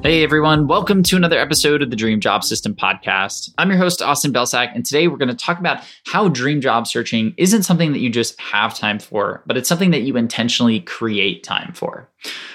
Hey everyone, welcome to another episode of the Dream Job System podcast. I'm your host, Austin Belcak, and today we're going to talk about how dream job searching isn't something that you just have time for, but it's something that you intentionally create time for.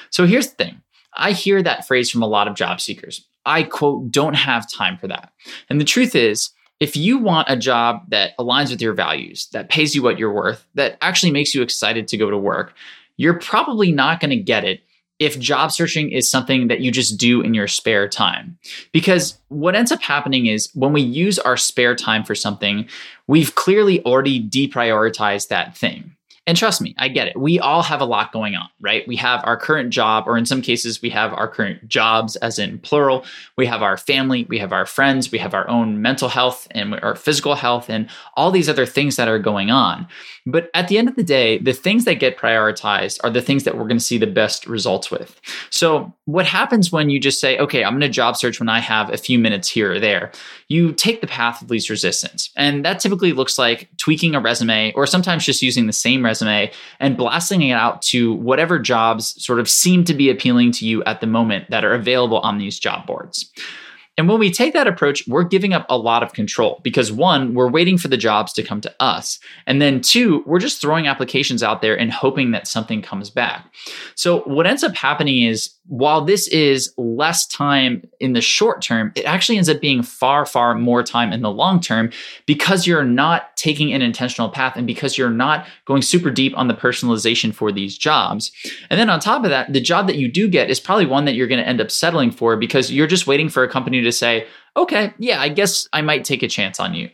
So here's the thing I hear that phrase from a lot of job seekers. I quote, don't have time for that. And the truth is, if you want a job that aligns with your values, that pays you what you're worth, that actually makes you excited to go to work, you're probably not going to get it if job searching is something that you just do in your spare time. Because what ends up happening is when we use our spare time for something, we've clearly already deprioritized that thing. And trust me, I get it. We all have a lot going on, right? We have our current job, or in some cases, we have our current jobs, as in plural. We have our family, we have our friends, we have our own mental health and our physical health, and all these other things that are going on. But at the end of the day, the things that get prioritized are the things that we're going to see the best results with. So, what happens when you just say, okay, I'm going to job search when I have a few minutes here or there? You take the path of least resistance. And that typically looks like tweaking a resume or sometimes just using the same resume and blasting it out to whatever jobs sort of seem to be appealing to you at the moment that are available on these job boards. And when we take that approach, we're giving up a lot of control because one, we're waiting for the jobs to come to us. And then two, we're just throwing applications out there and hoping that something comes back. So what ends up happening is while this is less time in the short term, it actually ends up being far, far more time in the long term because you're not taking an intentional path and because you're not going super deep on the personalization for these jobs. And then on top of that, the job that you do get is probably one that you're going to end up settling for because you're just waiting for a company to say, okay, yeah, I guess I might take a chance on you.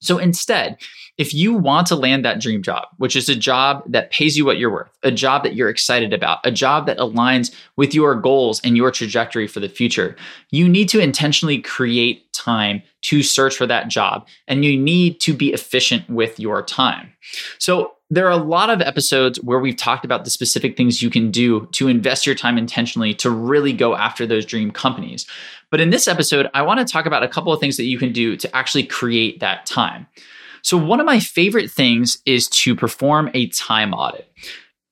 So instead, if you want to land that dream job, which is a job that pays you what you're worth, a job that you're excited about, a job that aligns with your goals and your trajectory for the future, you need to intentionally create time to search for that job and you need to be efficient with your time. So, there are a lot of episodes where we've talked about the specific things you can do to invest your time intentionally to really go after those dream companies. But in this episode, I want to talk about a couple of things that you can do to actually create that time. So, one of my favorite things is to perform a time audit.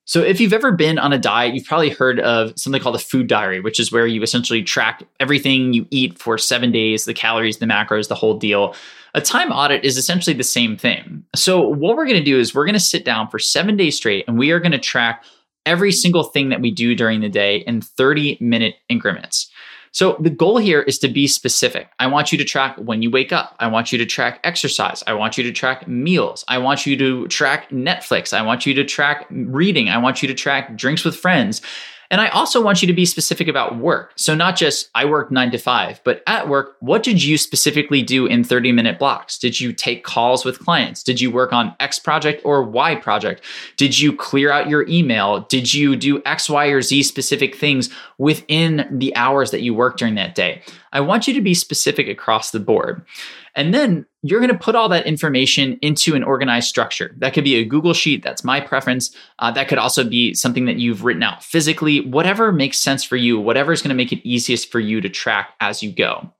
So, if you've ever been on a diet, you've probably heard of something called a food diary, which is where you essentially track everything you eat for seven days the calories, the macros, the whole deal. A time audit is essentially the same thing. So, what we're going to do is we're going to sit down for seven days straight and we are going to track every single thing that we do during the day in 30 minute increments. So the goal here is to be specific. I want you to track when you wake up. I want you to track exercise. I want you to track meals. I want you to track Netflix. I want you to track reading. I want you to track drinks with friends. And I also want you to be specific about work. So, not just I work nine to five, but at work, what did you specifically do in 30 minute blocks? Did you take calls with clients? Did you work on X project or Y project? Did you clear out your email? Did you do X, Y, or Z specific things within the hours that you worked during that day? I want you to be specific across the board. And then you're going to put all that information into an organized structure. That could be a Google Sheet, that's my preference. Uh, that could also be something that you've written out physically, whatever makes sense for you, whatever is going to make it easiest for you to track as you go.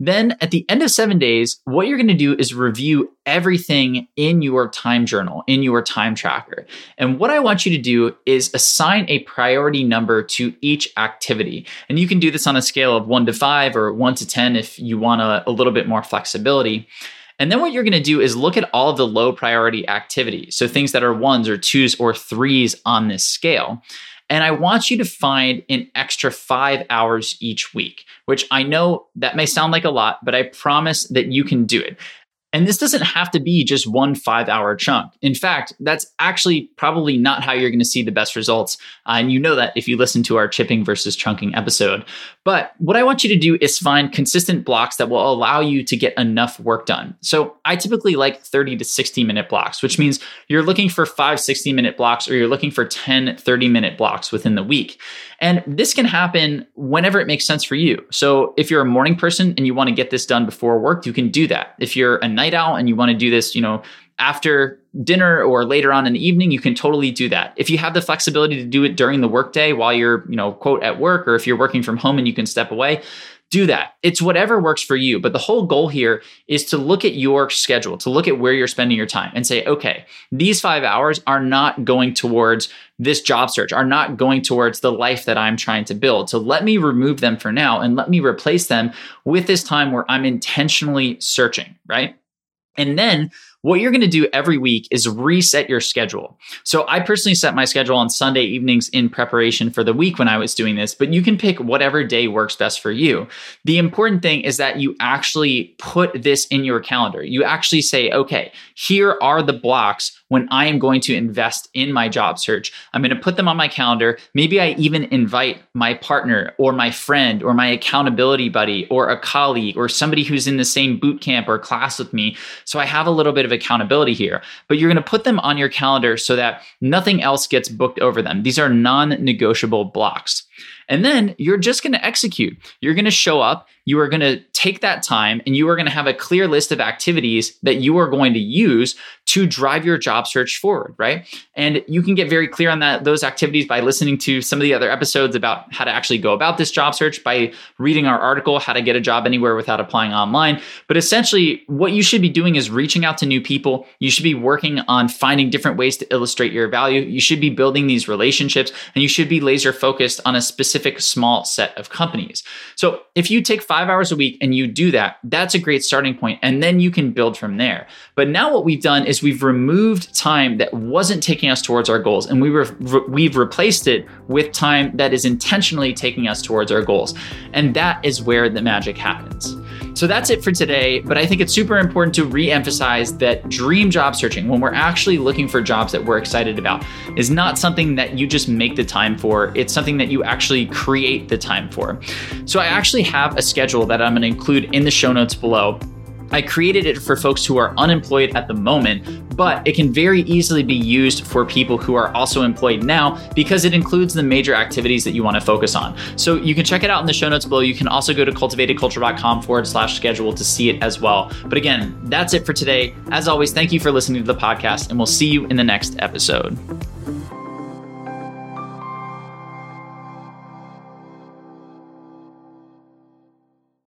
Then at the end of seven days, what you're going to do is review everything in your time journal, in your time tracker. And what I want you to do is assign a priority number to each activity. And you can do this on a scale of one to five or one to 10 if you want a, a little bit more flexibility. And then what you're going to do is look at all of the low priority activities. So things that are ones or twos or threes on this scale. And I want you to find an extra five hours each week, which I know that may sound like a lot, but I promise that you can do it. And this doesn't have to be just one five hour chunk. In fact, that's actually probably not how you're going to see the best results. Uh, and you know that if you listen to our chipping versus chunking episode. But what I want you to do is find consistent blocks that will allow you to get enough work done. So I typically like 30 to 60 minute blocks, which means you're looking for five 60 minute blocks or you're looking for 10 30 minute blocks within the week. And this can happen whenever it makes sense for you. So if you're a morning person and you want to get this done before work, you can do that. If you're a night owl and you want to do this, you know, after dinner or later on in the evening, you can totally do that. If you have the flexibility to do it during the workday while you're, you know, quote at work, or if you're working from home and you can step away, do that. It's whatever works for you. But the whole goal here is to look at your schedule, to look at where you're spending your time and say, okay, these five hours are not going towards this job search, are not going towards the life that I'm trying to build. So let me remove them for now and let me replace them with this time where I'm intentionally searching, right? And then what you're going to do every week is reset your schedule. So I personally set my schedule on Sunday evenings in preparation for the week when I was doing this, but you can pick whatever day works best for you. The important thing is that you actually put this in your calendar. You actually say, okay, here are the blocks when I am going to invest in my job search. I'm going to put them on my calendar. Maybe I even invite my partner or my friend or my accountability buddy or a colleague or somebody who's in the same boot camp or class with me. So I have a little bit of accountability here, but you're going to put them on your calendar so that nothing else gets booked over them. These are non negotiable blocks. And then you're just going to execute. You're going to show up. You are going to take that time and you are going to have a clear list of activities that you are going to use to drive your job search forward, right? And you can get very clear on that those activities by listening to some of the other episodes about how to actually go about this job search by reading our article how to get a job anywhere without applying online. But essentially what you should be doing is reaching out to new people. You should be working on finding different ways to illustrate your value. You should be building these relationships and you should be laser focused on a specific small set of companies. So if you take 5 hours a week and you do that, that's a great starting point and then you can build from there. But now what we've done is is we've removed time that wasn't taking us towards our goals and we were we've replaced it with time that is intentionally taking us towards our goals. And that is where the magic happens. So that's it for today, but I think it's super important to re-emphasize that dream job searching when we're actually looking for jobs that we're excited about is not something that you just make the time for. It's something that you actually create the time for. So I actually have a schedule that I'm going to include in the show notes below I created it for folks who are unemployed at the moment, but it can very easily be used for people who are also employed now because it includes the major activities that you want to focus on. So you can check it out in the show notes below. You can also go to cultivatedculture.com forward slash schedule to see it as well. But again, that's it for today. As always, thank you for listening to the podcast, and we'll see you in the next episode.